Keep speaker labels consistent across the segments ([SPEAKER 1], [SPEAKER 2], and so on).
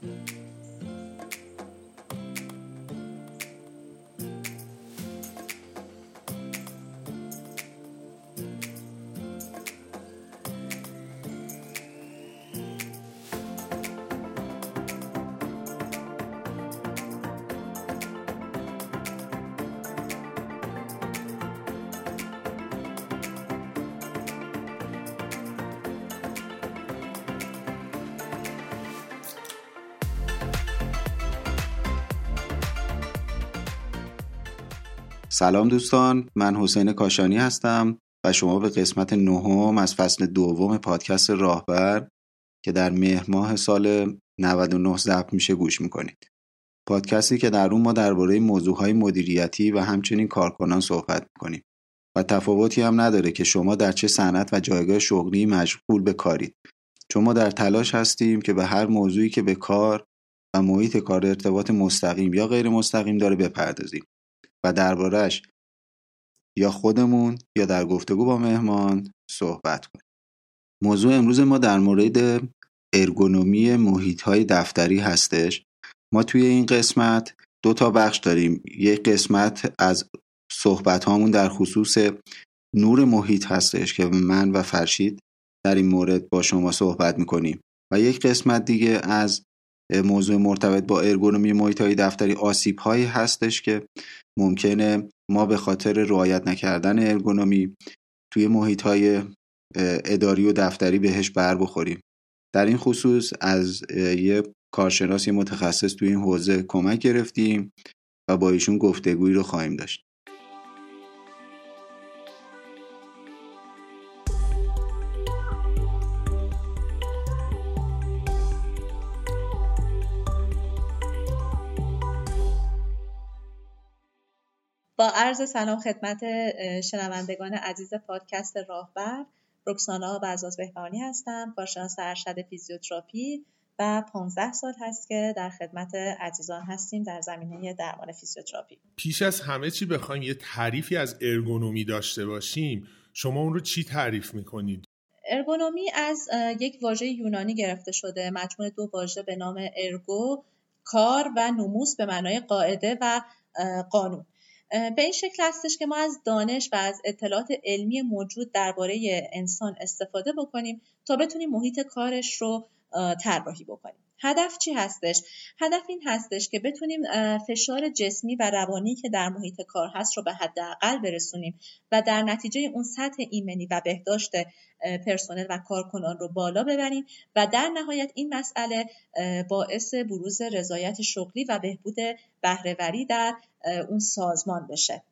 [SPEAKER 1] Yeah. سلام دوستان من حسین کاشانی هستم و شما به قسمت نهم از فصل دوم پادکست راهبر که در مهر ماه سال 99 ضبط میشه گوش می‌کنید. پادکستی که در اون ما درباره موضوعهای مدیریتی و همچنین کارکنان صحبت می‌کنیم و تفاوتی هم نداره که شما در چه صنعت و جایگاه شغلی مشغول به کارید. چون ما در تلاش هستیم که به هر موضوعی که به کار و محیط کار ارتباط مستقیم یا غیر مستقیم داره بپردازیم. و دربارهش یا خودمون یا در گفتگو با مهمان صحبت کنیم. موضوع امروز ما در مورد ارگونومی محیط های دفتری هستش. ما توی این قسمت دو تا بخش داریم. یک قسمت از صحبت هامون در خصوص نور محیط هستش که من و فرشید در این مورد با شما صحبت می‌کنیم و یک قسمت دیگه از موضوع مرتبط با ارگونومی محیط های دفتری آسیب هایی هستش که ممکنه ما به خاطر رعایت نکردن ارگونومی توی محیط های اداری و دفتری بهش بر بخوریم. در این خصوص از یه کارشناسی متخصص توی این حوزه کمک گرفتیم و با ایشون گفتگویی رو خواهیم داشت.
[SPEAKER 2] با عرض سلام خدمت شنوندگان عزیز پادکست راهبر. رکسانا بعضاز بهبهانی هستم کارشناس ارشد فیزیوتراپی و 15 سال هست که در خدمت عزیزان هستیم در زمینه درمان فیزیوتراپی.
[SPEAKER 3] پیش از همه چی بخوایم یه تعریفی از ارگونومی داشته باشیم. شما اون رو چی تعریف می‌کنید؟
[SPEAKER 2] ارگونومی از یک واژه یونانی گرفته شده. مجموع دو واژه به نام ارگو کار و نموس به معنای قاعده و قانون. به این شکل هستش که ما از دانش و از اطلاعات علمی موجود درباره انسان استفاده بکنیم تا بتونیم محیط کارش رو طراحی بکنیم. هدف چی هستش؟ هدف این هستش که بتونیم فشار جسمی و روانی که در محیط کار هست رو به حداقل برسونیم و در نتیجه اون سطح ایمنی و بهداشت پرسنل و کارکنان رو بالا ببریم و در نهایت این مسئله باعث بروز رضایت شغلی و بهبود بهرهوری در اون سازمان بشه.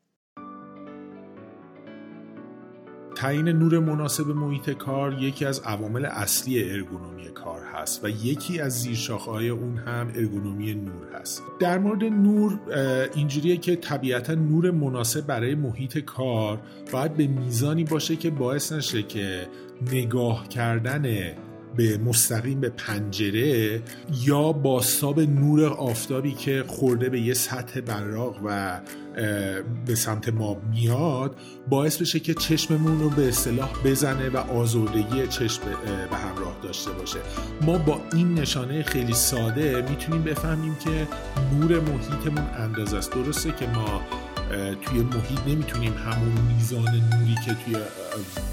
[SPEAKER 3] تعیین نور مناسب محیط کار یکی از عوامل اصلی ارگونومی کار هست و یکی از زیرشاخه‌های اون هم ارگونومی نور هست. در مورد نور اینجوریه که طبیعتا نور مناسب برای محیط کار باید به میزانی باشه که باعث نشه که نگاه کردن به مستقیم به پنجره یا باستاب نور آفتابی که خورده به یه سطح براق و به سمت ما میاد باعث بشه که چشممون رو به اصطلاح بزنه و آزردگی چشم به همراه داشته باشه. ما با این نشانه خیلی ساده می‌تونیم بفهمیم که نور محیطمون اندازه است. درسته که ما توی محیط نمی‌تونیم همون میزان نوری که توی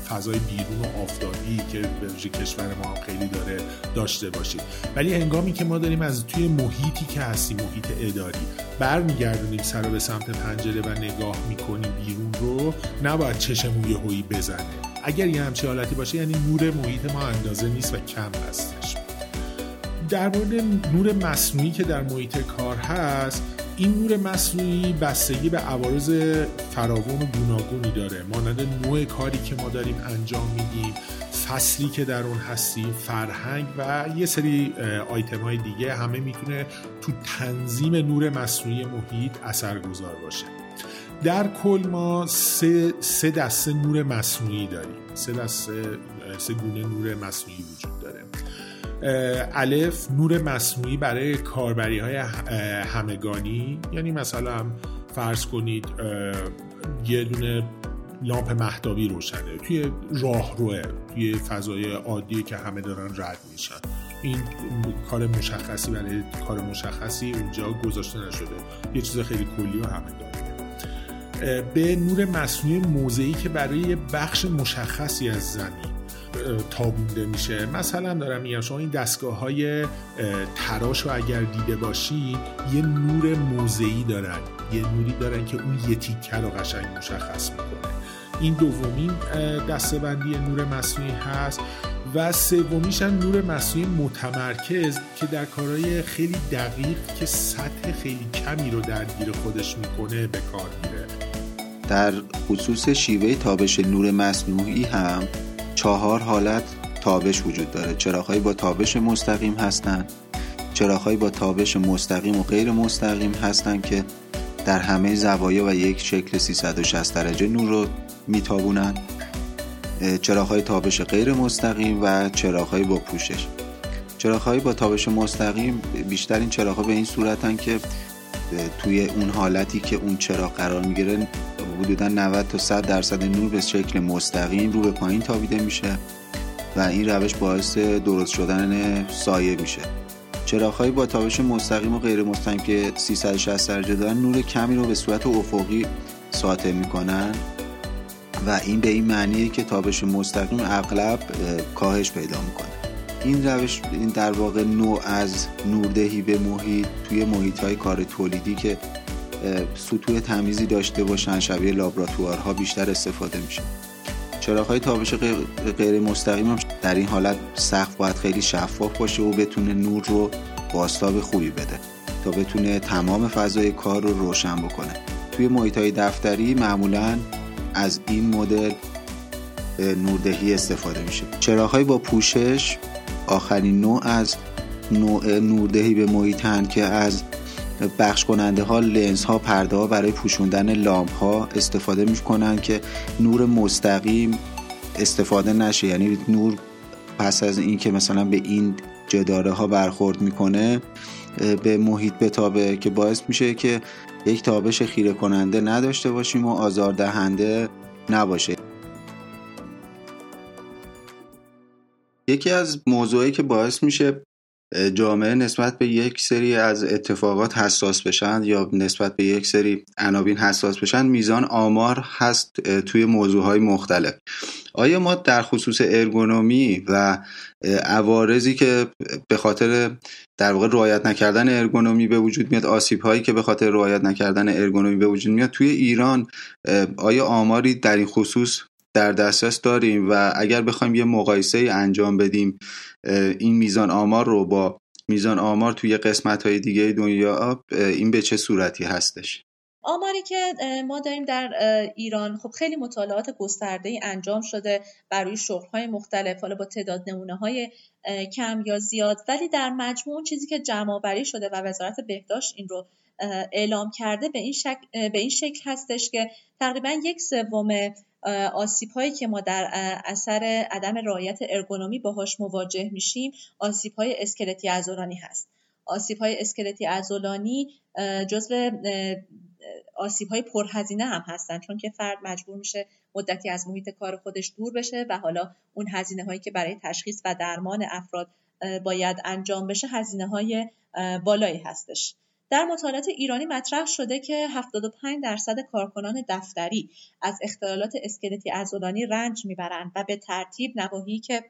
[SPEAKER 3] فضای بیرون و آفتابی که به کشور ما هم خیلی داره داشته باشیم ولی هنگامی که ما داریم از توی محیطی که هستیم محیط اداری برمیگردونیم سر به سمت پنجره و نگاه می‌کنیم بیرون رو نباید چشمون هویی بزنه. اگر یه همچه حالتی باشه یعنی نور محیط ما اندازه نیست و کم هستش. در مورد نور مصنوعی که در محیط کار هست این نور مصنوعی بستگی به عوارض فراوان و گوناگونی داره. مانند نوع کاری که ما داریم انجام میدیم فصلی که در اون هستیم فرهنگ و یه سری آیتم های دیگه همه می‌تونه تو تنظیم نور مصنوعی محیط اثرگذار باشه. در کل ما سه, سه دسته نور مصنوعی داریم. سه دسته سه گونه نور مصنوعی وجود داره. الف نور مصنوعی برای کاربری های همگانی. یعنی مثلا فرض کنید یه دونه لامپ مهتابی روشنه. توی راهروه توی فضای عادی که همه دارن رد میشن. این کار مشخصی برای کار مشخصی اونجا گذاشته نشده. یه چیز خیلی کلی و همه داره به نور مصنوعی موضعی که برای بخش مشخصی از زمین. تابونده میشه. مثلا دارم میگم شما این دستگاه های تراش رو اگر دیده باشی یه نور موضعی دارن. یه نوری دارن که اون یه تیکه رو قشنگ مشخص می‌کنه. این دومین دستبندی نور مصنوعی هست و سومیش هم نور مصنوعی متمرکز که در کارهای خیلی دقیق که سطح خیلی کمی رو درگیر خودش می‌کنه به کار میره.
[SPEAKER 1] در خصوص شیوه تابش نور مصنوعی هم چهار حالت تابش وجود داره. چراغهایی با تابش مستقیم هستند چراغهایی با تابش مستقیم و غیر مستقیم هستند که در همه زوایا و یک شکل 360 درجه نور رو میتابونن. چراغ تابش غیر مستقیم و چراغ با پوشش. چراغ با تابش مستقیم بیشتر این چراغ به این صورتن که توی اون حالتی که اون چراغ قرار می‌گیره حدودا 90 تا 100 درصد نور به شکل مستقیم رو به پایین تابیده میشه و این روش باعث درست شدن سایه میشه. چراغهایی با تابش مستقیم و غیر مستقیم که 360 درجه دارن نور کمی رو به صورت افقی ساطع می‌کنن و این به این معنیه که تابش مستقیم اغلب کاهش پیدا می‌کنه. این روش این در واقع نوع از نوردهی به محیط توی محیط های کار تولیدی که سطوح تمیزی داشته باشن شبیه لابراتوارها بیشتر استفاده میشه. چراغ های تابش غیر مستقیم هم در این حالت سقف باید خیلی شفاف باشه و بتونه نور رو باستاب خوبی بده تا بتونه تمام فضای کار رو روشن بکنه. توی محیط های دفتری معمولا از این مدل نوردهی استفاده میشه. چراغ با پوشش آخرین نوع از نوع نوردهی به محیطن که از بخش کننده ها لنز ها پرده ها برای پوشوندن لامپ ها استفاده می‌کنن که نور مستقیم استفاده نشه. یعنی نور پس از اینکه مثلا به این جداره ها برخورد می‌کنه به محیط بتابه که باعث میشه که یک تابش خیره کننده نداشته باشیم و آزاردهنده نباشه. یکی از موضوعی که باعث میشه جامعه نسبت به یک سری از اتفاقات حساس بشن یا نسبت به یک سری عناوین حساس بشن میزان آمار هست توی موضوعهای مختلف. آیا ما در خصوص ارگونومی و عوارضی که به خاطر در واقع رعایت نکردن ارگونومی به وجود میاد آسیب هایی که به خاطر رعایت نکردن ارگونومی به وجود میاد توی ایران آیا آماری در این خصوص در دسترس داریم و اگر بخوایم یه مقایسه انجام بدیم این میزان آمار رو با میزان آمار توی قسمت های دیگه دنیا این به چه صورتی هستش؟
[SPEAKER 2] آماری که ما داریم در ایران خب خیلی مطالعات گسترده ای انجام شده بر روی شغل های مختلف حالا با تعداد نمونه های کم یا زیاد. ولی در مجموع چیزی که جمع شده و وزارت بهداشت این رو اعلام کرده به این, به این شکل هستش که تقریبا یک سوم آسیب هایی که ما در اثر عدم رعایت ارگونومی باهاش مواجه میشیم آسیب های اسکلتی عضلانی هست. آسیب های اسکلتی عضلانی جزو آسیب های پرهزینه هم هستن چون که فرد مجبور میشه مدتی از محیط کار خودش دور بشه و حالا اون هزینه هایی که برای تشخیص و درمان افراد باید انجام بشه هزینه های بالایی هستش. در مطالعات ایرانی مطرح شده که 75 درصد کارکنان دفتری از اختلالات اسکلتی عضلانی رنج می‌برند و به ترتیب نواحی که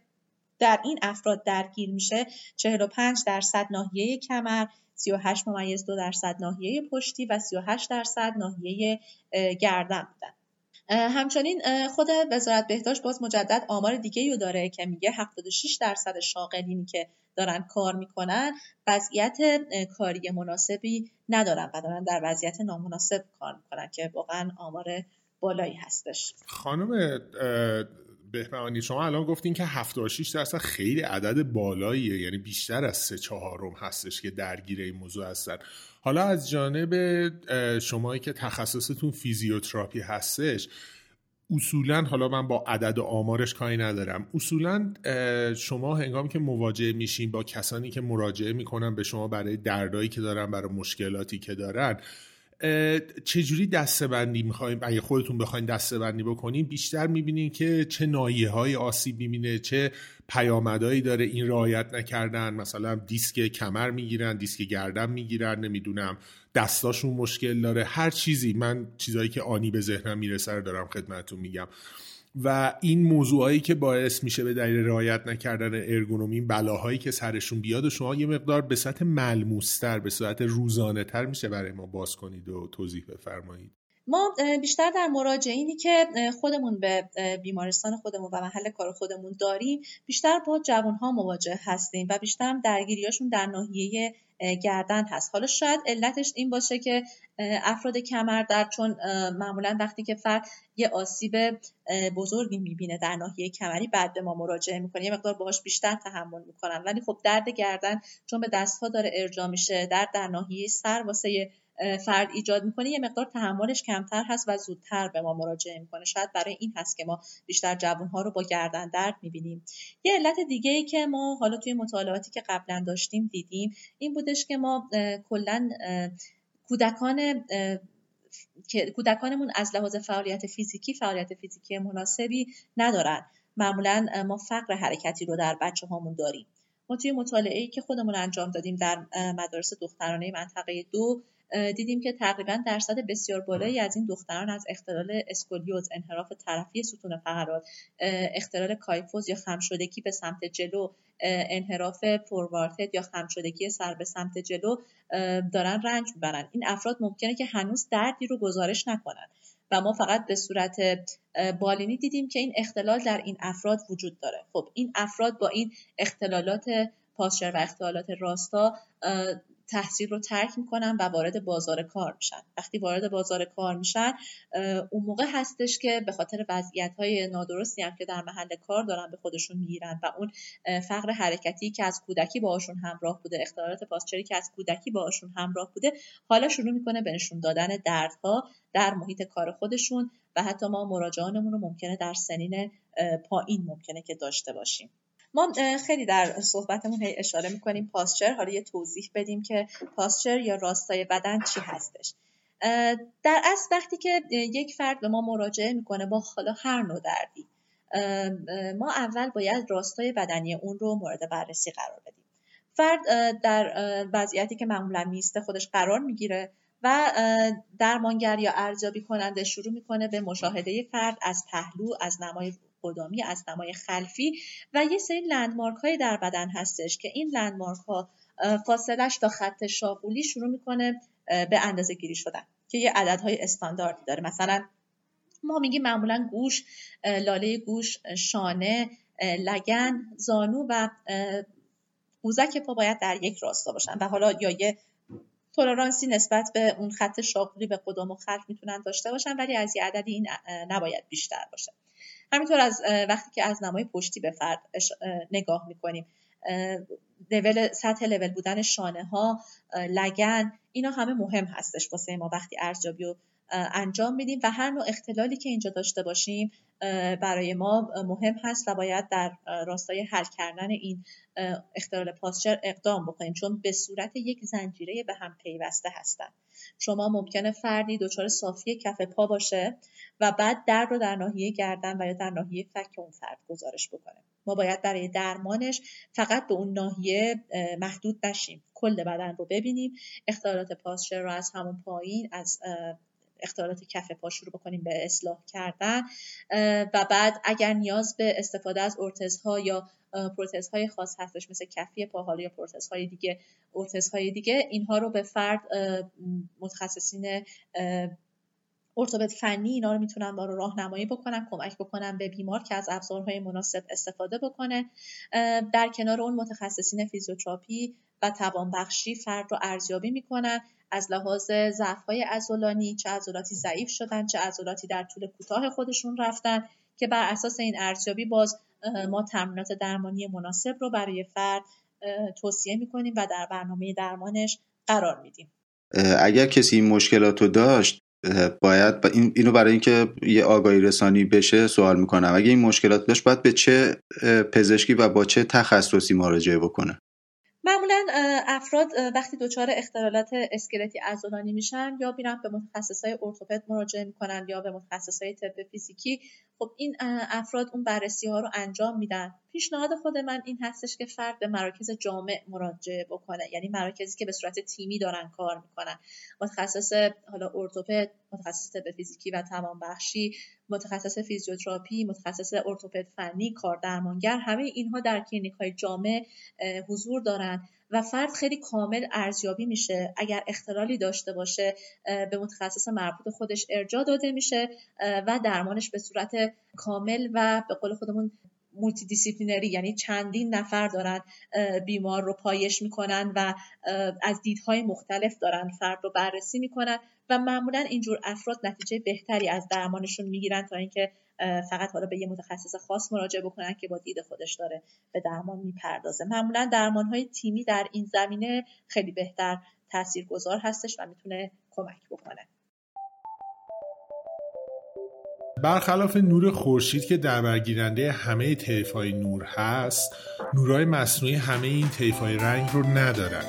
[SPEAKER 2] در این افراد درگیر میشه 45 درصد ناحیه کمر 38 ممیز 2 درصد ناحیه پشتی و 38 درصد ناحیه گردن بودن. همچنین خود وزارت بهداشت باز مجدد آمار دیگه رو داره که میگه 76 درصد شاغلینی که دارن کار می‌کنن وضعیت کاری مناسبی ندارن و دارن در وضعیت نامناسب کار می‌کنن که واقعا آمار بالایی هستش.
[SPEAKER 3] خانم بهمانی شما الان گفتین که 76 درصد خیلی عدد بالاییه یعنی بیشتر از سه چهارم هستش که درگیر این موضوع هستن. حالا از جانب شمایی که تخصصتون فیزیوتراپی هستش اصولا حالا من با عدد و آمارش کاری ندارم. اصولا شما هنگامی که مواجه میشین با کسانی که مراجعه می‌کنن به شما برای دردایی که دارن برای مشکلاتی که دارن چجوری دسته بندی می‌خوایم اگه خودتون بخواین دسته بندی بکنین بیشتر می‌بینین که چه نایه های آسیب می‌بینه چه پیامدهایی داره این رعایت نکردن. مثلا دیسک کمر می‌گیرن دیسک گردن می‌گیرن نمی‌دونم دستاشون مشکل داره. هر چیزی. من چیزایی که آنی به ذهنم می‌رسه رو دارم خدمتتون میگم. و این موضوعایی که باعث میشه به دلیل رعایت نکردن ارگونومی بلاهایی که سرشون بیاد و شما یه مقدار به سطح ملموستر به صورت روزانه تر میشه برای ما باز کنید و توضیح بفرمایید.
[SPEAKER 2] ما بیشتر در مراجعینی که خودمون به بیمارستان خودمون و محل کار خودمون داریم بیشتر با جوانها مواجه هستیم و بیشتر درگیریاشون در ناحیه گردن هست. حالا شاید علتش این باشه که افراد کمر در چون معمولا وقتی که فرد یه آسیب بزرگی می‌بینه در ناحیه کمری بعد به ما مراجعه می‌کنه. یه مقدار باهاش بیشتر تحمل می‌کنن. ولی خب درد گردن چون به دستها داره ارجا میشه درد در ناحیه سر واسه فرد ایجاد می‌کنه یه مقدار تحملش کمتر هست و زودتر به ما مراجعه می‌کنه. شاید برای این هست که ما بیشتر جوانها رو با گردن درد می‌بینیم. یه علت دیگه ای که ما حالا توی مطالعاتی که قبلا داشتیم دیدیم این بودش که ما کلا کودکان که کودکانمون از لحاظ فعالیت فیزیکی فعالیت فیزیکی مناسبی ندارن. معمولا ما فقر حرکتی رو در بچه هامون داریم. ما توی مطالعه ای که خودمون انجام دادیم در مدارس دخترانه منطقه دو دیدیم که تقریبا درصد بسیار بالایی از این دختران از اختلال اسکولیوز انحراف طرفی ستون فقرات اختلال کایفوز یا خمشدگی به سمت جلو انحراف فوروارتد یا خمشدگی سر به سمت جلو دارن رنج می‌برن. این افراد ممکنه که هنوز دردی رو گزارش نکنن. و ما فقط به صورت بالینی دیدیم که این اختلال در این افراد وجود داره. خب این افراد با این اختلالات پاسچر و اختلالات راستا تحصیل رو ترک می‌کنن و وارد بازار کار میشن. وقتی وارد بازار کار میشن اون موقع هستش که به خاطر وضعیت های نادرستی هم که در محل کار دارن به خودشون می‌گیرن و اون فقر حرکتی که از کودکی باهاشون همراه بوده اختلالات پاسچری که از کودکی باهاشون همراه بوده حالا شروع می‌کنه به نشون دادن دردها در محیط کار خودشون و حتی ما مراجعانمون رو ممکنه در سنین پایین ممکنه که داشته باشیم. ما خیلی در صحبتمون هی اشاره می‌کنیم پاسچر حالا یه توضیح بدیم که پاسچر یا راستای بدن چی هستش. در اصل وقتی که یک فرد به ما مراجعه می‌کنه با حالا هر نوع دردی ما اول باید راستای بدنی اون رو مورد بررسی قرار بدیم. فرد در وضعیتی که معمولا میسته خودش قرار می‌گیره و درمانگر یا ارزیابی کننده شروع می‌کنه به مشاهده فرد از پهلو از نمای قدامی از نمای خلفی و یه سری لندمارک های در بدن هستش که این لندمارک ها فاصلش تا خط شاقولی شروع می‌کنه به اندازه گیری شدن که یه عددهای استانداردی داره. مثلا ما میگیم معمولا گوش لاله گوش شانه لگن زانو و قوزک پا باید در یک راستا باشن و حالا یا یه تولرانسی نسبت به اون خط شاقولی به قدام و خلف می‌تونن داشته باشن ولی از یه عددی این نباید بیشتر باشه. همینطور از وقتی که از نمای پشتی به فرد نگاه می‌کنیم لول سطح لول بودن شانه ها لگن اینا همه مهم هستش واسه ما وقتی ارزیابی رو انجام میدیم و هر نوع اختلالی که اینجا داشته باشیم برای ما مهم هست و باید در راستای حل کردن این اختلال پاسچر اقدام بکنیم چون به صورت یک زنجیره به هم پیوسته هستن. شما ممکنه فردی دچار صافی کف پا باشه و بعد درد رو در ناحیه گردن و یا در ناحیه فک اون فرد گزارش بکنه. ما باید برای درمانش فقط به اون ناحیه محدود نشیم. کل بدن رو ببینیم اختلالات پاسچر رو از همون پایین از اختلالات کف پا شروع بکنیم به اصلاح کردن. و بعد اگر نیاز به استفاده از ارتزها یا پروتزهای خاص هستش مثل کفی پا حالا یا پروتزهای دیگه ارتزهای دیگه اینها رو به فرد متخصصین ارتوپد فنی اینا رو می‌تونن رو راهنمایی بکنن کمک بکنن به بیمار که از ابزارهای مناسب استفاده بکنه. در کنار اون متخصصین فیزیوتراپی و توانبخشی فرد رو ارزیابی می‌کنن. از لحاظ ضعف‌های عضلانی چه عضلاتی ضعیف شدن چه عضلاتی در طول کوتاه خودشون رفتن که بر اساس این ارزیابی باز ما تمرینات درمانی مناسب رو برای فرد توصیه می‌کنیم و در برنامه درمانش قرار میدیم.
[SPEAKER 1] اگر کسی این مشکلات رو داشت باید این اینو برای اینکه یه آگاهی رسانی بشه سوال می‌کنم. اگه این مشکلات داشت باید به چه پزشکی و با چه تخصصی مراجعه بکنه؟
[SPEAKER 2] معمولا افراد وقتی دچار اختلالات اسکلتی عضلانی میشن یا میرن به متخصصای ارتوپد مراجعه می‌کنن یا به متخصصای طب فیزیکی خب این افراد اون بررسی ها رو انجام میدن. پیشنهاد خود من این هستش که فرد به مراکز جامع مراجعه بکنه. یعنی مراکزی که به صورت تیمی دارن کار می‌کنن. متخصص حالا ارتوپد متخصص طب فیزیکی و توانبخشی متخصص فیزیوتراپی متخصص ارتوپد فنی کار درمانگر همه اینها در کلینیک های جامع حضور دارن و فرد خیلی کامل ارزیابی میشه. اگر اختلالی داشته باشه به متخصص مربوط خودش ارجاع داده میشه و درمانش به صورت کامل و به قول خودمون multidisciplinary یعنی چندین نفر دارن بیمار رو پایش می‌کنن و از دیدهای مختلف دارن فرد رو بررسی می‌کنن و معمولا اینجور افراد نتیجه بهتری از درمانشون می‌گیرن تا اینکه فقط حالا به یه متخصص خاص مراجعه بکنن که با دید خودش داره به درمان می‌پردازه. معمولا درمان های تیمی در این زمینه خیلی بهتر تاثیرگذار هستش و می‌تونه کمک بکنه.
[SPEAKER 3] برخلاف نور خورشید که در برگیرنده همه های نور هست نورهای مصنوعی همه این های رنگ رو ندارن.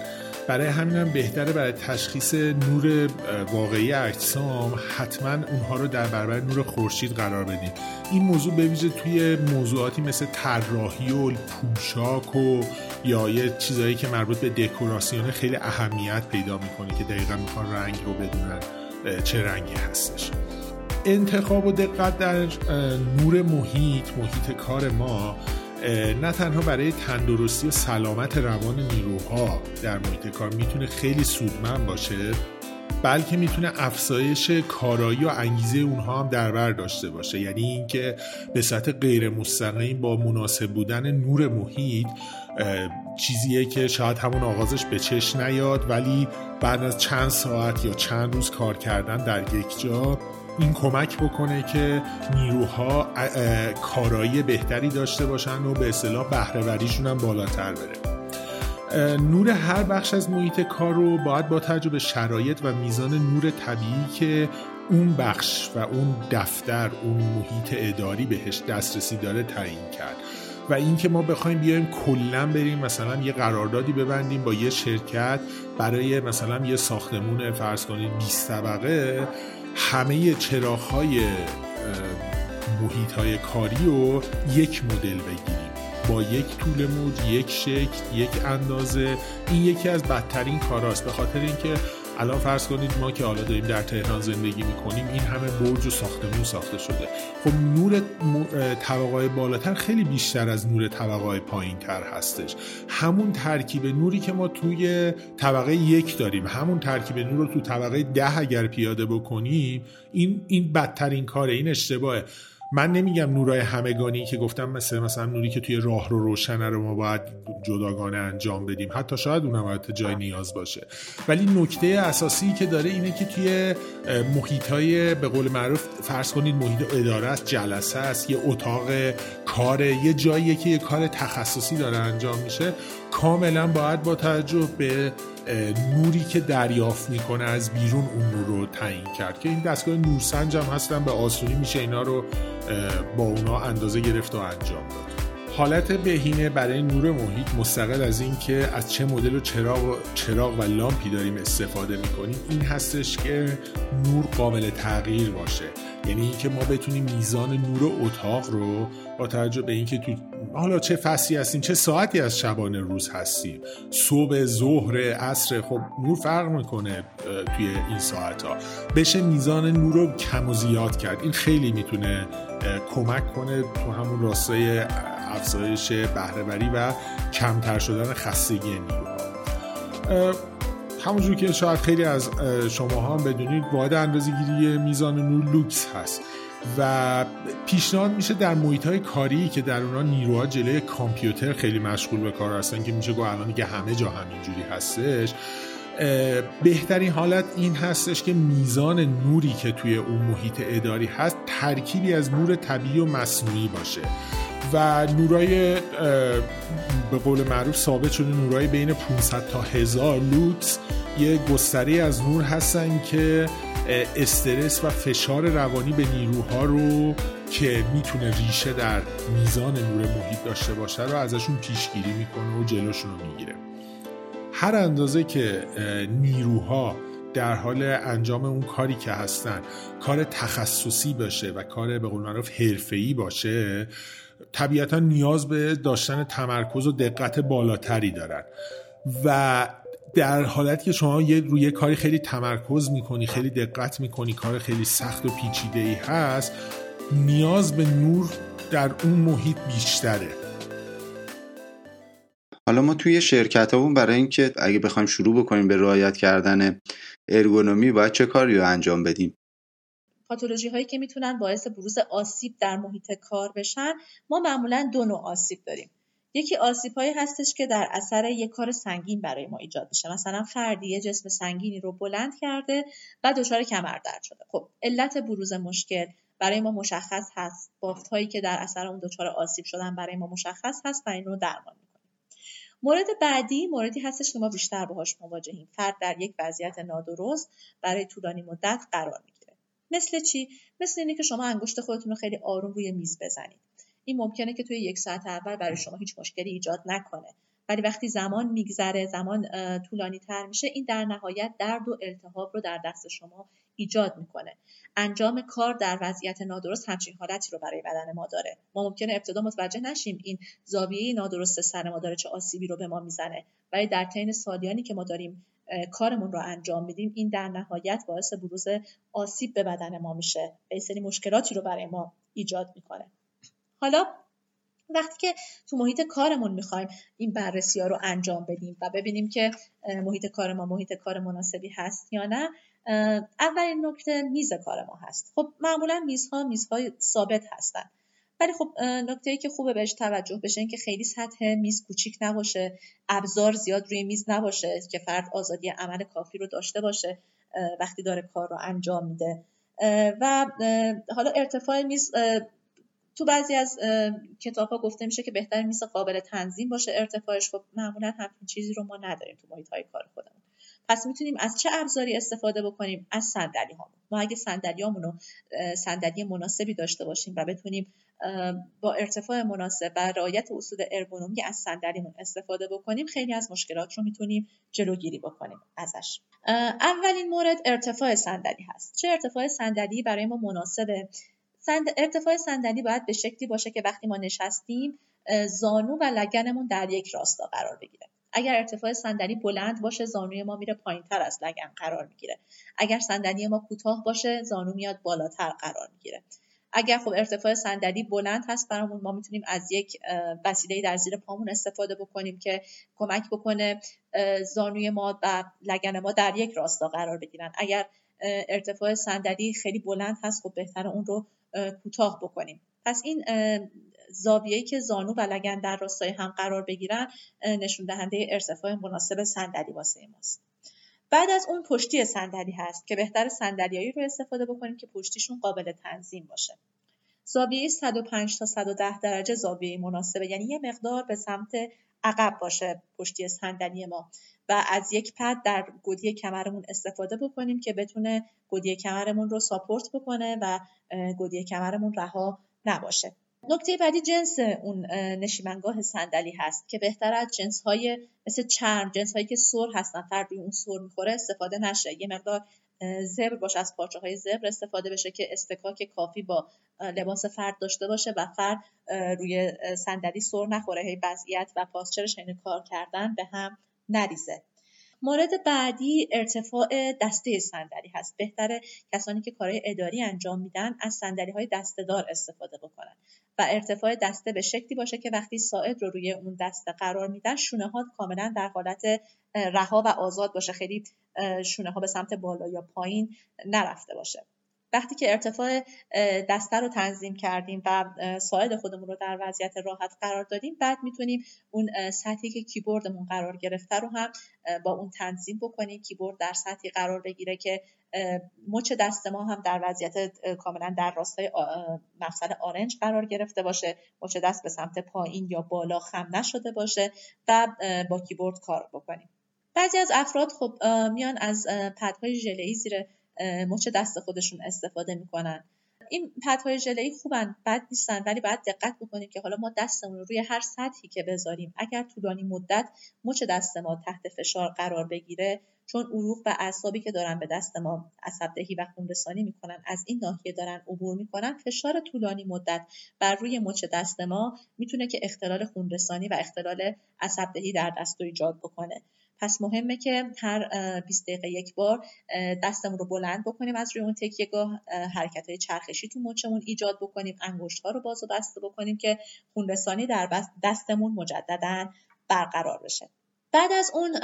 [SPEAKER 3] برای همین هم بهتره برای تشخیص نور واقعی اجسام حتما اونها رو در برابر نور خورشید قرار بدیم. این موضوع به ویژه توی موضوعاتی مثل طراحی و پوشاک و یا یه چیزایی که مربوط به دکوراسیون خیلی اهمیت پیدا می‌کنه که دقیقا می‌خوان رنگ رو بدونن چه رنگی هستش. انتخاب و دقت در نور محیط محیط کار ما نه تنها برای تندرستی و سلامت روان نیروها در محیط کار می‌تونه خیلی سودمند باشه بلکه می‌تونه افزایش کارایی و انگیزه اونها هم در بر داشته باشه. یعنی اینکه به صورت غیر مستقیم با مناسب بودن نور محیط چیزیه که شاید همون آغازش به چش نیاد ولی بعد از چند ساعت یا چند روز کار کردن در یک جا این کمک بکنه که نیروها کارایی بهتری داشته باشن و به اصطلاح بهرهوریشون هم بالاتر بره. نور هر بخش از محیط کار رو باید با تجربه شرایط و میزان نور طبیعی که اون بخش و اون دفتر اون محیط اداری بهش دسترسی داره تعیین کرد. و اینکه ما بخوایم بیایم کلا بریم مثلا یه قراردادی ببندیم با یه شرکت برای مثلا یه ساختمون فرض کنید 20 طبقه همه چراغ های محیط های کاری رو یک مدل بگیریم. با یک طول موج یک شکل یک اندازه. این یکی از بدترین کاراست. به خاطر اینکه الان فرض کنید ما که حالا داریم در تهران زندگی می‌کنیم این همه برج و ساختمون ساخته شده. خب نور طبقه بالاتر خیلی بیشتر از نور طبقه پایین تر هستش. همون ترکیب نوری که ما توی طبقه یک داریم همون ترکیب نور رو تو طبقه ده اگر پیاده بکنیم این این بدترین کاره این اشتباهه. من نمیگم نورای همگانی که گفتم مثل مثلا نوری که توی راه رو روشنه رو ما باید جداگانه انجام بدیم. حتی شاید اونم حتی جای نیاز باشه. ولی نکته اساسی که داره اینه که توی محیط های به قول معروف فرض کنید محیط اداره است جلسه است یه اتاق کار یه جایی که یه کار تخصصی داره انجام میشه. کاملا باید با توجه به نوری که دریافت می‌کنه از بیرون اون نور رو تعیین کرد که این دستگاه نورسنج هم هستن به آسونی میشه اینا رو با اونا اندازه گرفت و انجام داد. حالت بهینه برای نور محیط مستقل از این که از چه مدل و چراغ و, چراغ و لامپی داریم استفاده می‌کنیم این هستش که نور قابل تغییر باشه. یعنی اینکه ما بتونیم میزان نور اتاق رو با توجه به اینکه تو حالا چه فصلی هستیم چه ساعتی از شبانه روز هستیم. صبح ظهر عصر خب نور فرق می‌کنه توی این ساعت ها بشه میزان نور رو کم و زیاد کرد. این خیلی می‌تونه کمک کنه تو همون راستای افزایش بهرهوری و کمتر شدن خستگی نیروها همونجور که شاید خیلی از شما هم بدونید واحد اندازه‌گیری میزان نور لوکس هست. و پیشنهاد میشه در محیط های کاری که در اونها نیروها جلوی کامپیوتر خیلی مشغول به کار هستن که میشه گفت الان که همه جا همینجوری هستش بهترین حالت این هستش که میزان نوری که توی اون محیط اداری هست ترکیبی از نور طبیعی و مصنوعی باشه و نورای به قول معروف ثابت شده نورای بین 500 تا 1000 لوکس یه گستره از نور هستن که استرس و فشار روانی به نیروها رو که می‌تونه ریشه در میزان نور محیط داشته باشه رو ازشون پیشگیری می‌کنه و جلوشون رو می‌گیره. هر اندازه که نیروها در حال انجام اون کاری که هستن کار تخصصی باشه و کار به قول معروف حرفه‌ای باشه طبیعتا نیاز به داشتن تمرکز و دقت بالاتری دارن. و در حالتی که شما یه روی کاری خیلی تمرکز می‌کنی خیلی دقت می‌کنی کار خیلی سخت و پیچیده ای هست نیاز به نور در اون محیط بیشتره.
[SPEAKER 1] حالا ما توی شرکت همون برای اینکه اگه بخوایم شروع بکنیم به رعایت کردن ارگونومی باید چه کاری رو انجام بدیم؟
[SPEAKER 2] پاتولوژی هایی که می‌تونن باعث بروز آسیب در محیط کار بشن ما معمولا دو نوع آسیب داریم. یکی آسیب هایی هستش که در اثر یک کار سنگین برای ما ایجاد میشه. مثلا فردی یه جسم سنگینی رو بلند کرده و دچار کمردرد شده. خب علت بروز مشکل برای ما مشخص هست. بافت هایی که در اثر اون دچار آسیب شدن برای ما مشخص هست و این رو درمان می‌کنیم. مورد بعدی موردی هستش که ما بیشتر باهاش مواجهیم. فرد در یک وضعیت نادرست برای طولانی مدت قرار می‌گیره. مثل چی؟ مثل اینه که شما انگشت خودتون رو خیلی آروم روی میز بزنید. این ممکنه که توی یک ساعت اول برای شما هیچ مشکلی ایجاد نکنه. ولی وقتی زمان میگذره زمان طولانی تر میشه این در نهایت درد و التهاب رو در دست شما ایجاد می‌کنه. انجام کار در وضعیت نادرست همچین حالتی رو برای بدن ما داره. ما ممکنه ابتدا متوجه نشیم این زاویه نادرست سر ما داره چه آسیبی رو به ما می‌زنه. ولی در طین سالیانی که ما داریم کارمون رو انجام میدیم این در نهایت باعث بروز آسیب به بدن ما میشه. به سری مشکلاتی رو برای ما ایجاد می‌کنه. حالا وقتی که تو محیط کارمون می‌خوایم این بررسی ها رو انجام بدیم و ببینیم که محیط کار ما محیط کار مناسبی هست یا نه اولین نکته میز کار ما هست. خب معمولا میزها میزهای ثابت هستن. ولی خب نکته ای که خوبه بهش توجه بشه این که خیلی سطح میز کوچیک نباشه ابزار زیاد روی میز نباشه که فرد آزادی عمل کافی رو داشته باشه وقتی داره کار رو انجام میده. و حالا ارتفاع میز تو بعضی از کتاب ها گفته میشه که بهتر میز قابل تنظیم باشه. ارتفاعش خب معمولا همچین چیزی رو ما نداریم تو محیط های کار خودمون. پس می‌تونیم از چه ابزاری استفاده بکنیم؟ از صندلی ها ما اگه صندلیامون رو صندلی مناسبی داشته باشیم و بتونیم با ارتفاع مناسب و رعایت اصول ارگونومی از صندلیمون استفاده بکنیم خیلی از مشکلات رو می‌تونیم جلوگیری بکنیم ازش. اولین مورد ارتفاع صندلی هست. چه ارتفاع صندلی برای ما مناسبه؟ ارتفاع صندلی باید به شکلی باشه که وقتی ما نشستیم زانو و لگنمون در یک راستا قرار بگیره. اگر ارتفاع صندلی بلند باشه زانوی ما میره پایینتر از لگن قرار می‌گیره. اگر صندلی ما کوتاه باشه زانو میاد بالاتر قرار می‌گیره. اگر خب ارتفاع صندلی بلند هست برامون ما می‌تونیم از یک وسیله در زیر پامون استفاده بکنیم که کمک بکنه زانوی ما و لگن ما در یک راستا قرار بگیرن. اگر ارتفاع صندلی خیلی بلند هست خب بهتر اون رو کوتاه بکنیم. پس این زاویه‌ای که زانو و لگن در راستای هم قرار بگیرن نشون دهنده ارتفاع مناسب صندلی واسه ماست. بعد از اون پشتی صندلی هست که بهتر صندلیایی رو استفاده بکنیم که پشتیشون قابل تنظیم باشه. زاویه 105 تا 110 درجه زاویه مناسبه. یعنی یه مقدار به سمت عقب باشه پشتی صندلی ما و از یک پد در گودی کمرمون استفاده بکنیم که بتونه گودی کمرمون رو ساپورت بکنه و گودی کمرمون رها نباشه. نکته بعدی جنس اون نشیمنگاه صندلی هست که بهتر از جنس های مثل چرم جنس هایی که سر هستن فرد اون سر می‌خوره استفاده نشه. یه مقدار زبر باشه از پارچه های زبر استفاده بشه که استکاک کافی با لباس فرد داشته باشه و فرد روی صندلی سر نخوره هی وضعیت و پاسچرش حین کار کردن به هم نریزه. مورد بعدی ارتفاع دسته صندلی هست. بهتره کسانی که کارهای اداری انجام میدن از صندلی های دستهدار استفاده بکنن. و ارتفاع دسته به شکلی باشه که وقتی ساعد رو روی اون دسته قرار میدن شونه ها کاملا در حالت رها و آزاد باشه. خیلی شونه ها به سمت بالا یا پایین نرفته باشه. وقتی که ارتفاع دسته رو تنظیم کردیم و ساعد خودمون رو در وضعیت راحت قرار دادیم بعد می‌تونیم اون سطحی که کیبوردمون قرار گرفته رو هم با اون تنظیم بکنیم. کیبورد در سطحی قرار بگیره که مچ دست ما هم در وضعیت کاملا در راستای مفصل آرنج قرار گرفته باشه. مچ دست به سمت پایین یا بالا خم نشده باشه و با کیبورد کار بکنیم. بعضی از افراد خب میان از پدهای ژله‌ای زیر مچ دست خودشون استفاده می‌کنن. این پدهای ژله‌ای خوبن بد نیستن ولی باید دقت بکنیم که حالا ما دستمون رو روی هر سطحی که بذاریم. اگر طولانی مدت مچ دست ما تحت فشار قرار بگیره چون عروق و اعصابی که دارن به دست ما عصب دهی و خون رسانی می‌کنن از این ناحیه دارن عبور می‌کنن فشار طولانی مدت بر روی مچ دست ما می‌تونه که اختلال خون رسانی و اختلال عصب دهی در دست رو ایجاد بکنه. پس مهمه که هر 20 دقیقه یک بار دستمون رو بلند بکنیم از روی اون تکیهگاه حرکت های چرخشی تو مچمون ایجاد بکنیم انگشت ها رو باز و بسته بکنیم که خون رسانی در دستمون مجددا برقرار بشه. بعد از اون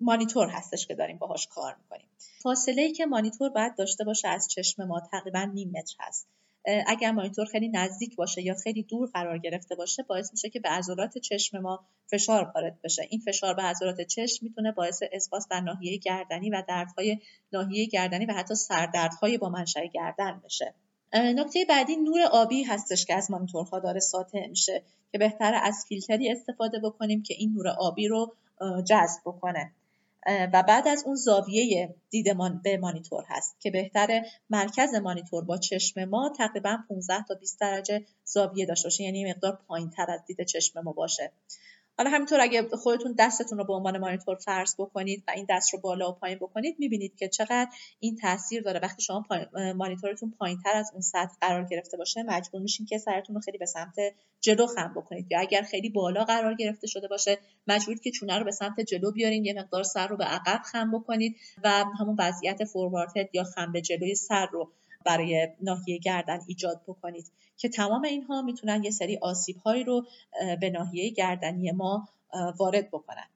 [SPEAKER 2] مانیتور هستش که داریم باهاش کار می‌کنیم. فاصله ای که مانیتور باید داشته باشه از چشم ما تقریبا نیم متر هست. اگر مانیتور خیلی نزدیک باشه یا خیلی دور قرار گرفته باشه باعث میشه که به عضلات چشم ما فشار وارد بشه. این فشار به عضلات چشم می‌تونه باعث اسپاس در ناحیه گردنی و دردهای ناحیه گردنی و حتی سردردهای با منشأ گردن بشه. نکته بعدی نور آبی هستش که از مانیتورها داره ساطع میشه که بهتره از فیلتری استفاده بکنیم که این نور آبی رو جذب بکنه. و بعد از اون زاویه دیدمان به مانیتور هست که بهتره مرکز مانیتور با چشم ما تقریبا 15 تا 20 درجه زاویه داشته باشه. یعنی مقدار پایین تر از دید چشم ما باشه. حالا همینطور اگه خودتون دستتون رو به عنوان مانیتور فرض بکنید و این دست رو بالا و پایین بکنید می‌بینید که چقدر این تاثیر داره. وقتی شما مانیتورتون پایین تر از اون سطح قرار گرفته باشه مجبور میشین که سرتون رو خیلی به سمت جلو خم بکنید. یا اگر خیلی بالا قرار گرفته شده باشه مجبورید که چونه رو به سمت جلو بیارین یه مقدار سر رو به عقب خم بکنید و همون وضعیت فوروارد یا خم به جلوی سر رو برای ناحیه گردن ایجاد بکنید. که تمام اینها می‌تونن یه سری آسیب هایی رو به ناحیه گردنی ما وارد بکنن.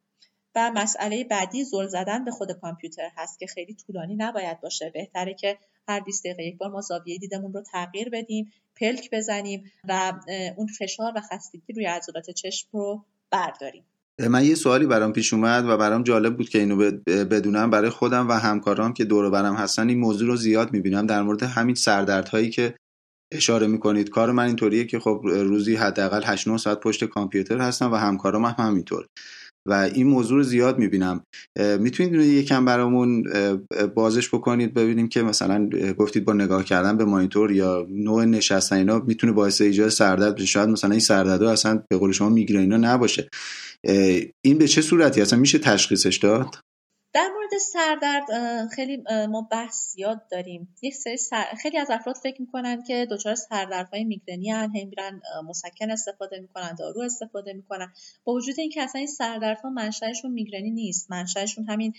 [SPEAKER 2] و مسئله بعدی زل زدن به خود کامپیوتر هست که خیلی طولانی نباید باشه. بهتره که هر 20 دقیقه یک بار ما زاویه دیدمون رو تغییر بدیم پلک بزنیم و اون فشار و خستگی روی عضلات چشم رو برداریم.
[SPEAKER 1] من یه سوالی برام پیش اومد و برام جالب بود که اینو بدونم برای خودم و همکارام که دور برم هستن این موضوع رو زیاد می‌بینم. در مورد همین سردردهایی که اشاره می‌کنید. کار من اینطوریه که خب روزی حداقل 8 9 ساعت پشت کامپیوتر هستم و همکارام هم همینطور. و این موضوع رو زیاد می‌بینم. می‌تونید یکم برامون بازش بکنید ببینیم که مثلا گفتید با نگاه کردن به مانیتور یا نوع نشستن اینا می‌تونه باعث ایجاد سردرد بشه. شاید مثلا این سردرد اصلا به قول شما میگرنا نباشه. این به چه صورتی؟ اصلا میشه تشخیصش داد؟
[SPEAKER 2] در مورد سردرد خیلی ما بحث یاد داریم. یک سری خیلی از افراد فکر می‌کنن که دچار سردردهای میگرنی هن هم میرن مسکن استفاده می‌کنن دارو استفاده می‌کنن. با وجود اینکه اصلا این سردردها منشأشون میگرنی نیست منشأشون همین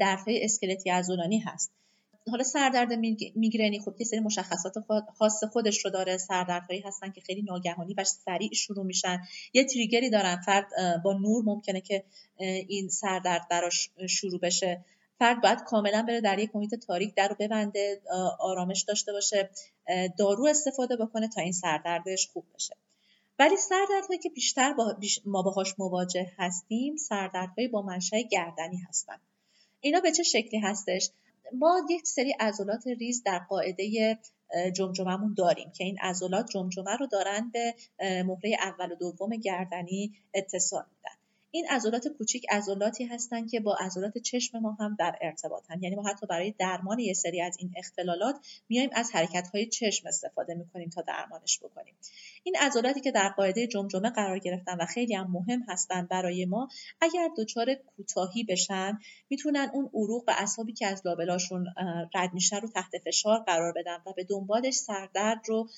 [SPEAKER 2] دردهای اسکلتی عضلانی هست. حالا سردرد میگرنی خب یه سری مشخصات خاص خودش رو داره. سردردهایی هستن که خیلی ناگهانی و سریع شروع میشن. یه تریگری دارن. فرد با نور ممکنه که این سردرد براش شروع بشه. فرد باید کاملا بره در یک محیط تاریک در رو ببنده آرامش داشته باشه دارو استفاده بکنه تا این سردردش خوب بشه. ولی سردردهایی که بیشتر با ما باهاش مواجه هستیم سردردهایی با منشأ گردنی هستن. اینا به چه شکلی هستش؟ ما یک سری عضلات ریز در قاعده جمجمهمون داریم که این عضلات جمجمه رو دارن به مهره اول و دوم گردنی اتصال میدن. این عضلات کوچیک عضلاتی هستند که با عضلات چشم ما هم در ارتباطن. یعنی ما حتی برای درمان یه سری از این اختلالات میایم از حرکت های چشم استفاده می‌کنیم تا درمانش بکنیم. این عضلاتی که در قاعده جمجمه قرار گرفتن و خیلی هم مهم هستند برای ما اگر دچار کوتاهی بشن می‌تونن اون عروق و اعصابی که از لابلاشون رد میشن رو تحت فشار قرار بدن و به دنبالش سردرد رو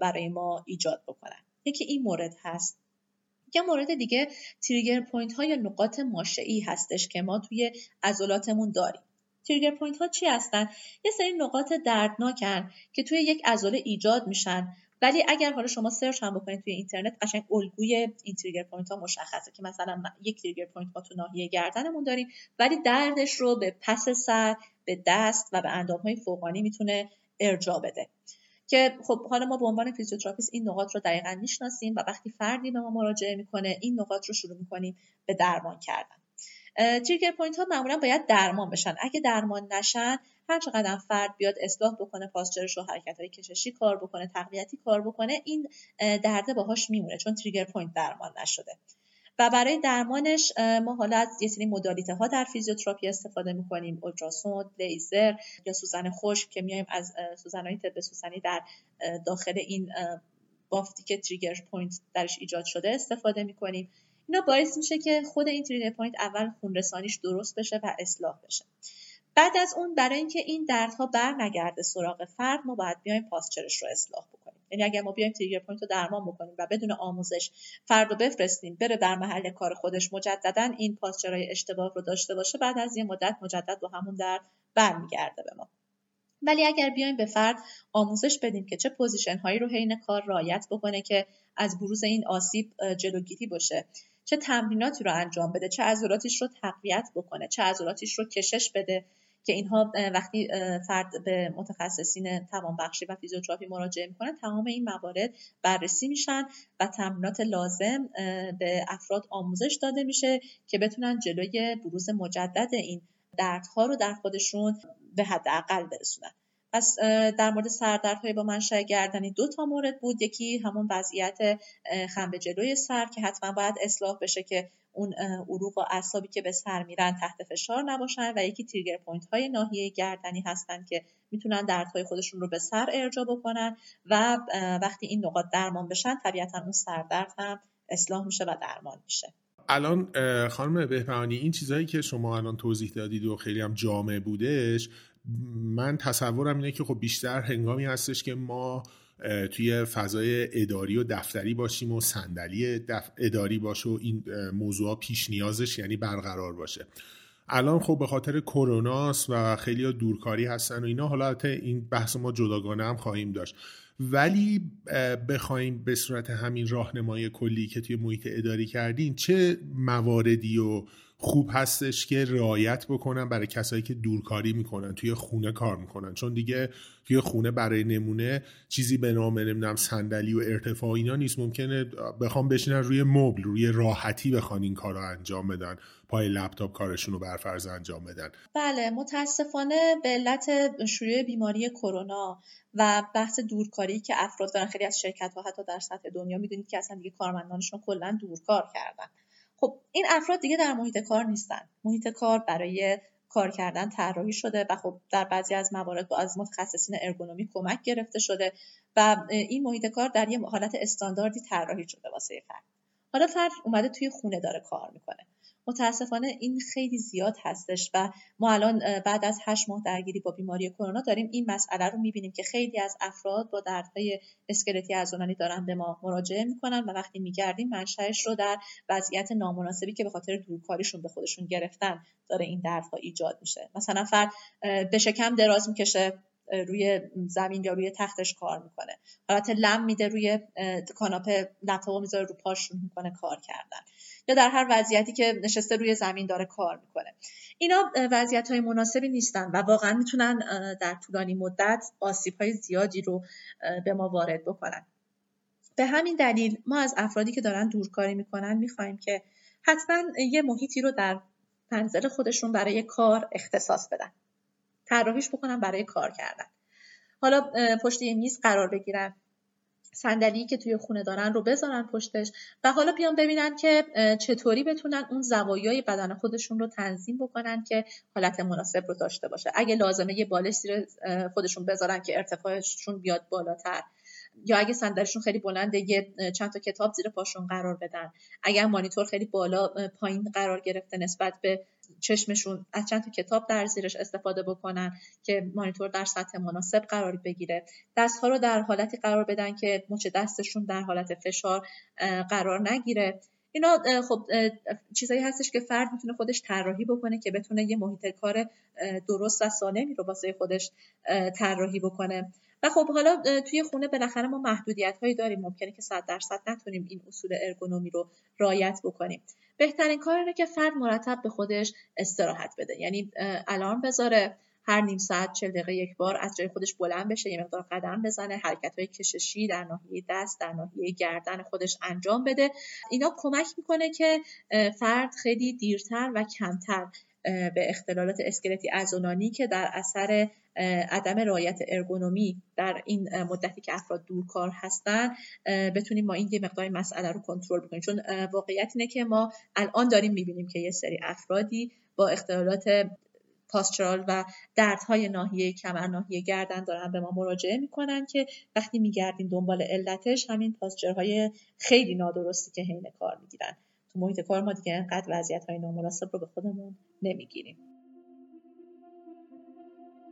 [SPEAKER 2] برای ما ایجاد بکنن. یکی این مورد هست. یه مورد دیگه trigger point ها یا نقاط ماشه‌ای هستش که ما توی عضلاتمون داریم. trigger point ها چی هستن؟ یه سری نقاط دردناکن که توی یک عضله ایجاد میشن. ولی اگر حالا شما search هم بکنید توی اینترنت قشنگ الگوی این trigger point ها مشخصه که مثلا یک trigger point ما تو ناحیه گردنمون داریم ولی دردش رو به پس سر به دست و به اندام های فوقانی می‌تونه ارجاع بده. که خب حالا ما به عنوان فیزیوتراپیست این نقاط رو دقیقا می‌شناسیم و وقتی فردی به ما مراجعه می‌کنه این نقاط رو شروع می‌کنیم به درمان کردن. trigger point ها معمولا باید درمان بشن. اگه درمان نشن هر چقدر فرد بیاد اصلاح بکنه posture ش رو حرکت های کششی کار بکنه تقویتی کار بکنه این درده باهاش میمونه چون trigger point درمان نشده. و برای درمانش ما حالا از یه سری مدالیته ها در فیزیوتراپی استفاده می‌کنیم ultrasound لیزر یا سوزن خشک که میایم از سوزن های طب سوزنی در داخل این بافتی که trigger point درش ایجاد شده استفاده می‌کنیم. اینا باعث میشه که خود این trigger point اول خون رسانیش درست بشه و اصلاح بشه. بعد از اون برای اینکه این دردها بر نگرده سراغ فرد ما باید بیایم posture ش رو اصلاح بکنیم. یعنی اگر ما بیایم trigger point رو درمان بکنیم و بدون آموزش فرد رو بفرستیم بره در محل کار خودش مجددا این posture های اشتباه رو داشته باشه بعد از یه مدت مجدد با همون درد برمیگرده به ما. ولی اگر بیایم به فرد آموزش بدیم که چه position هایی رو حین کار رعایت بکنه که از بروز این آسیب جلوگیری باشه چه تمریناتی رو انجام بده چه عضلاتش رو تقویت بکنه چه عضلاتش رو کشش بده که اینها وقتی فرد به متخصصین توانبخشی و فیزیوتراپی مراجعه می‌کنن تمام این موارد بررسی میشن و تمرینات لازم به افراد آموزش داده میشه که بتونن جلوی بروز مجدد این دردها رو در خودشون به حداقل برسونن. پس در مورد سردردهای با منشأ گردنی دو تا مورد بود. یکی همون وضعیت خم به جلوی سر که حتما باید اصلاح بشه که اون عروق و اعصابی که به سر میرن تحت فشار نباشن و یکی trigger point های ناحیه گردنی هستن که می‌تونن دردهای خودشون رو به سر ارجاع بکنن و وقتی این نقاط درمان بشن طبیعتا اون سردرد هم اصلاح میشه و درمان میشه.
[SPEAKER 3] الان خانم بهبهانی این چیزهایی که شما الان توضیح دادید و خیلی هم جامع بودش من تصورم اینه که خب بیشتر هنگامی هستش که ما توی فضای اداری و دفتری باشیم و صندلی اداری باشه و این موضوع پیش نیازش یعنی برقرار باشه. الان خب به خاطر کروناست و خیلی دورکاری هستن و اینا حالا این بحث ما جداگانه هم خواهیم داشت. ولی بخوایم به صورت همین راهنمای کلی که توی محیط اداری کردین چه مواردی و خوب هستش که رعایت بکنن برای کسایی که دورکاری می‌کنن توی خونه کار می‌کنن. چون دیگه توی خونه برای نمونه چیزی به نام نمی‌دونم صندلی و ارتفاع اینا نیست. ممکنه بخوام بشینن روی مبل روی راحتی بخوان این کار رو انجام بدن. پای لپتاپ کارشون رو برفرض انجام بدن.
[SPEAKER 2] بله متاسفانه به علت شیوع بیماری کرونا و بحث دورکاری که افراد دارن خیلی از شرکت ها حتی در سطح دنیا می‌دونید که اصلا دیگه کارمندانشون کلا دورکار کردن. خب این افراد دیگه در محیط کار نیستن. محیط کار برای کار کردن طراحی شده و خب در بعضی از موارد با از متخصصین ارگونومی کمک گرفته شده و این محیط کار در یه حالت استانداردی طراحی شده واسه فرد. حالا فرد اومده توی خونه داره کار می‌کنه. متاسفانه این خیلی زیاد هستش و ما الان بعد از هشت ماه درگیری با بیماری کرونا داریم. این مسئله رو می‌بینیم که خیلی از افراد با دردهای اسکلتی عضلانی دارن به ما مراجعه می‌کنن و وقتی میگردیم منشأش رو در وضعیت نامناسبی که به خاطر دورکاریشون به خودشون گرفتن داره این دردها ایجاد میشه. مثلا فرد به شکم دراز می‌کشه. روی زمین یا روی تختش کار می‌کنه. حالت لم میده روی کاناپه لپتاپ می‌ذاره رو پاش می‌کنه کار کردن. یا در هر وضعیتی که نشسته روی زمین داره کار می‌کنه. اینا وضعیت های مناسبی نیستن و واقعا می‌تونن در طولانی مدت آسیب های زیادی رو به ما وارد بکنن. به همین دلیل ما از افرادی که دارن دورکاری می‌کنن می‌خوایم که حتما یه محیطی رو در منزل خودشون برای کار اختصاص بدن. طراحیش بکنن برای کار کردن. حالا پشت یه میز قرار بگیرن. صندلی که توی خونه دارن رو بذارن پشتش و حالا بیان ببینن که چطوری بتونن اون زوایای بدن خودشون رو تنظیم بکنن که حالت مناسب رو داشته باشه. اگه لازمه یه بالش زیر خودشون بذارن که ارتفاعشون بیاد بالاتر. یا اگه صندلیشون خیلی بلنده یه چند تا کتاب زیر پاشون قرار بدن. اگر مانیتور خیلی بالا پایین قرار گرفته نسبت به چشمشون از چند تا کتاب در زیرش استفاده بکنن که مانیتور در سطح مناسب قرار بگیره. دستها رو در حالتی قرار بدن که مچ دستشون در حالت فشار قرار نگیره. اینا خب چیزایی هستش که فرد می‌تونه خودش طراحی بکنه که بتونه یه محیط کار درست و سالمی رو واسه خودش طراحی بکنه. و خب حالا توی خونه بالاخره ما محدودیت هایی داریم. ممکنه که صد درصد نتونیم این اصول ارگونومی رو رعایت بکنیم. بهترین کار اینه که فرد مرتب به خودش استراحت بده. یعنی الان بذاره هر نیم ساعت چل دقیقه یک بار از جای خودش بلند بشه یه مقدار قدم بزنه حرکت های کششی در ناحیه دست در ناحیه گردن خودش انجام بده. اینا کمک می‌کنه که فرد خیلی دیرتر و کمتر به اختلالات اسکلتی ازونانی که در اثر عدم رعایت ارگونومی در این مدتی که افراد دورکار هستن بتونیم ما این یه مقدار مسئله رو کنترل بکنیم. چون واقعیت اینه که ما الان داریم می‌بینیم که یه سری افرادی با اختلالات پاسترال و دردهای ناحیه کمر ناحیه گردن دارن به ما مراجعه می‌کنن که وقتی میگردیم دنبال علتش همین پاسترهای خیلی نادرستی که حین کار می‌گیرن. تو محیط کار ما دیگه انقدر وضعیت های نامناسب رو به خودمون نمی‌گیریم.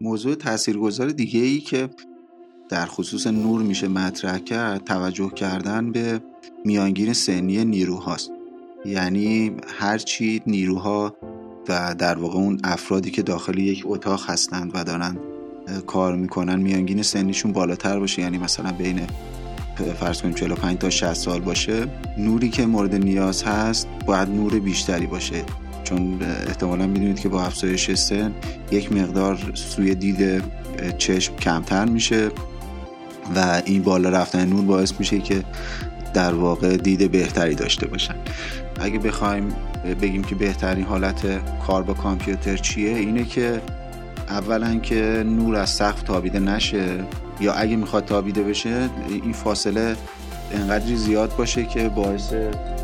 [SPEAKER 1] موضوع تاثیرگذار دیگه ای که در خصوص نور میشه مطرح کرد توجه کردن به میانگین سنی نیروهاست. یعنی هرچی نیروها و در واقع اون افرادی که داخل یک اتاق هستند و دارن کار می‌کنن میانگین سنیشون بالاتر باشه. یعنی مثلا بین فرض کنیم 45 تا 60 سال باشه نوری که مورد نیاز هست باید نور بیشتری باشه. چون احتمالا می‌دونید که با افزایش سن یک مقدار سوی دید چشم کمتر میشه و این بالا رفتن نور باعث میشه که در واقع دید بهتری داشته باشن. اگه بخوایم بگیم که بهترین حالت کار با کامپیوتر چیه اینه که اولا که نور از سقف تابیده نشه. یا اگه می‌خواد تابیده بشه این فاصله انقدری زیاد باشه که باعث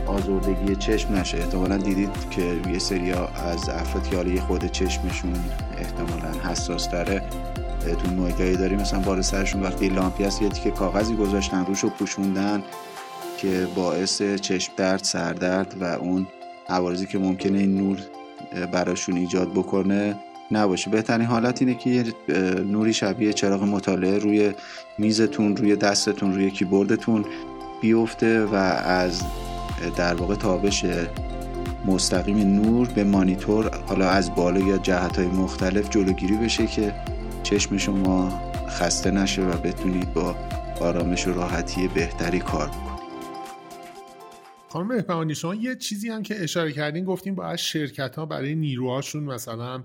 [SPEAKER 1] آزردگی چشم نشه. احتمالا دیدید که یه سری از افراد که خود چشمشون احتمالا حساس داره تو محیطایی داریم مثلا بار سرشون وقتی لامپی هست یه تیکه کاغذی گذاشتن روش رو پوشوندن که باعث چشم درد سردرد و اون عوارضی که ممکنه این نور براشون ایجاد بکنه نباشه. بهترین حالت اینه که یه نوری شبیه چراغ مطالعه روی میزتون روی دستتون روی کیبوردتون بیفته و از در واقع تابش مستقیم نور به مانیتور حالا از بالا یا جهت های مختلف جلوگیری بشه که چشم شما خسته نشه و بتونید با آرامش و راحتی بهتری کار بکنید.
[SPEAKER 3] خانم بهبهانی شما یه چیزی هم که اشاره کردین گفتیم باید شرکت ها برای نیروهاشون مثلا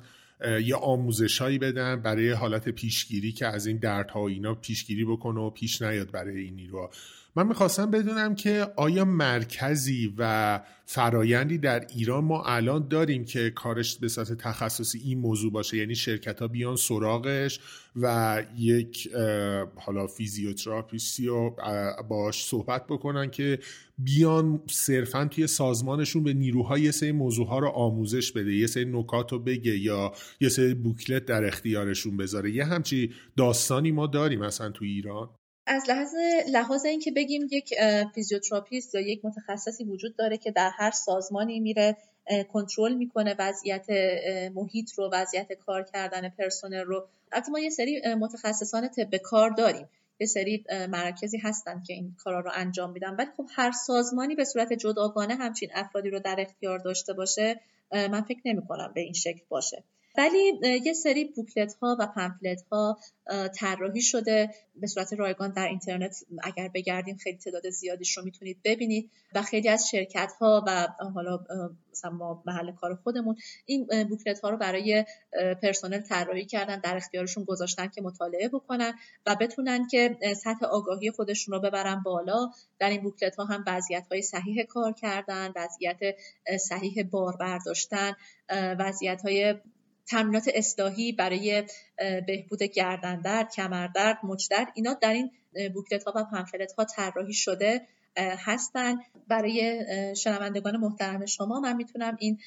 [SPEAKER 3] یه آموزش هایی بدن برای حالت پیشگیری که از این دردها اینا پیشگیری بکنه و پیش نیاد برای این نیروها. من می‌خواستم بدونم که آیا مرکزی و فرایندی در ایران ما الان داریم که کارش به صورت تخصصی این موضوع باشه؟ یعنی شرکت ها بیان سراغش و یک حالا فیزیوتراپیستی رو باش صحبت بکنن که بیان صرفا توی سازمانشون به نیروهای یه سری موضوع ها رو آموزش بده یه سری نکات رو بگه یا یه سری booklet در اختیارشون بذاره. یه همچی داستانی ما داریم مثلا تو ایران.
[SPEAKER 2] از لحاظ لحاظ اینکه بگیم یک فیزیوتراپیست یا یک متخصصی وجود داره که در هر سازمانی میره کنترل می‌کنه وضعیت محیط رو وضعیت کار کردن پرسنل رو. البته ما یه سری متخصصان طب کار داریم. یه سری مرکزی هستن که این کارا رو انجام میدن. ولی خب هر سازمانی به صورت جداگانه همچین افرادی رو در اختیار داشته باشه من فکر نمی کنم به این شکل باشه. ولی یه سری بوکلت ها و پمفلت ها طراحی شده. به صورت رایگان در اینترنت اگر بگردین خیلی تعداد زیادیش رو می‌تونید ببینید. و خیلی از شرکت ها و حالا مثلا ما محل کار خودمون این بوکلت ها رو برای پرسنل طراحی کردن در اختیارشون گذاشتن که مطالعه بکنن و بتونن که سطح آگاهی خودشون رو ببرن بالا. در این بوکلت ها هم وضعیت های صحیح کار کردن وضعیت صحیح بار برداشتن وضعیت های تمرینات اصلاحی برای بهبود گردندرد، کمردرد، مچدرد اینا در این بوکلت ها و پنفلت ها طراحی شده هستن. برای شنوندگان محترم شما من می‌تونم این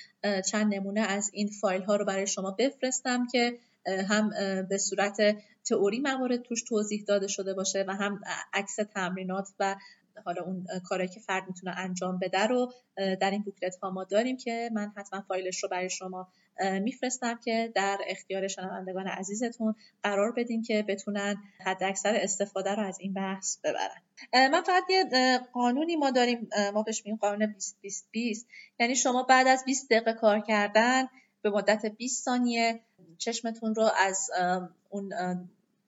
[SPEAKER 2] چند نمونه از این فایل ها رو برای شما بفرستم که هم به صورت تئوری موارد توش توضیح داده شده باشه و هم عکس تمرینات و حالا اون کاری که فرد می‌تونه انجام بده رو در این بوکلت ها ما داریم که من حتما فایلش رو برای شما میفرستم که در اختیار شنوندگان عزیزتون قرار بدیم که بتونن حد اکثر استفاده رو از این بحث ببرن. من فقط یه قانونی ما داریم ما بهش میگیم قانون 20 20 20 یعنی شما بعد از 20 دقیقه کار کردن به مدت 20 ثانیه چشمتون رو از اون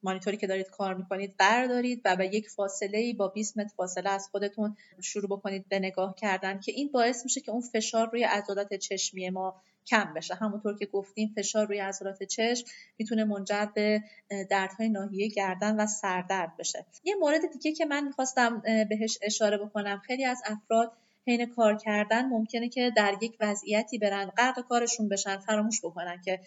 [SPEAKER 2] مانیتوری که دارید کار می‌کنید بردارید و به یک فاصله ای با 20 متر فاصله از خودتون شروع بکنید به نگاه کردن که این باعث میشه که اون فشار روی عضلات چشمی ما کم بشه. همونطور که گفتیم فشار روی عضلات چشم می‌تونه منجر به دردهای ناحیه گردن و سردرد بشه. یه مورد دیگه که من می‌خواستم بهش اشاره بکنم خیلی از افراد حین کار کردن ممکنه که در یک وضعیتی برن غرق کارشون بشن فراموش بکنن که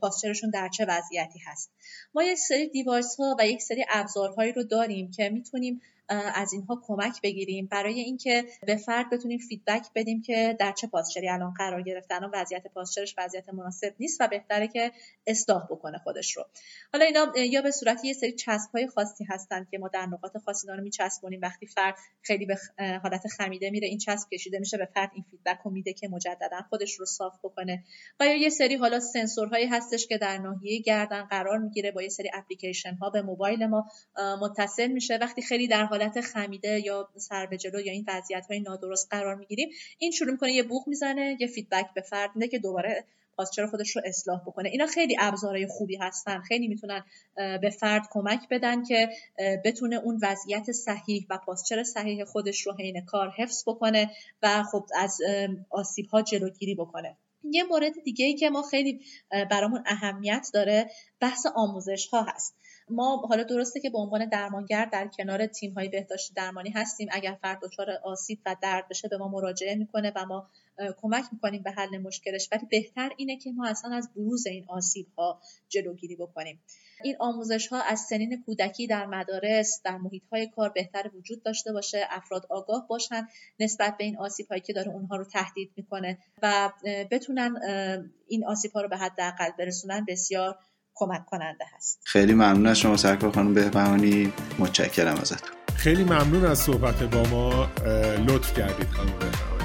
[SPEAKER 2] posture شون در چه وضعیتی هست. ما یک سری device ها و یک سری ابزارهایی رو داریم که می‌تونیم از اینها کمک بگیریم. برای اینکه به فرد بتونیم feedback بدیم که در چه posture ی الان قرار گرفتن و وضعیت posture ش وضعیت مناسب نیست و بهتره که اصلاح بکنه خودش رو. حالا اینا یا به صورت یه سری چسب های خاصی هستن که ما در نقاط خاصی رو میچسبونیم وقتی فرد خیلی به حالت خمیده میره این چسب کشیده میشه به فرد این feedback رو میده که مجددا خودش رو صاف بکنه. و یا یه سری حالا سنسورهایی هستش که در ناحیه گردن قرار می‌گیره. با یه سری اپلیکیشن ها به موبایل ما متصل میشه. وقتی خیلی در حالت خمیده یا سر به جلو یا این وضعیت های نادرست قرار می‌گیریم این شروع می‌کنه یه بوق می‌زنه یه فیدبک به فرد میده که دوباره پاسچر خودش رو اصلاح بکنه. اینا خیلی ابزارهای خوبی هستن. خیلی می‌تونن به فرد کمک بدن که بتونه اون وضعیت صحیح و پاسچر صحیح خودش رو حین کار حفظ بکنه و خب از آسیب ها جلوگیری بکنه. یه مورد دیگه ای که ما خیلی برامون اهمیت داره بحث آموزش ها هست. ما حالا درسته که به عنوان درمانگر در کنار تیم های بهداشتی درمانی هستیم. اگر فرد دچار آسیب و درد بشه به ما مراجعه می‌کنه و ما کمک می‌کنیم به حل مشکلش. ولی بهتر اینه که ما اصلا از بروز این آسیب ها جلوگیری بکنیم. این آموزش ها از سنین کودکی در مدارس در محیط های کار بهتر وجود داشته باشه. افراد آگاه باشن نسبت به این آسیب هایی که داره اونها رو تهدید می‌کنه و بتونن این آسیب ها رو به حداقل برسونن بسیار کمک کننده هست.
[SPEAKER 1] خیلی ممنون از شما سرکار خانم بهبهانی. متشکرم ازتون.
[SPEAKER 3] خیلی ممنون از صحبت با ما. لطف کردید خانم بهبهانی.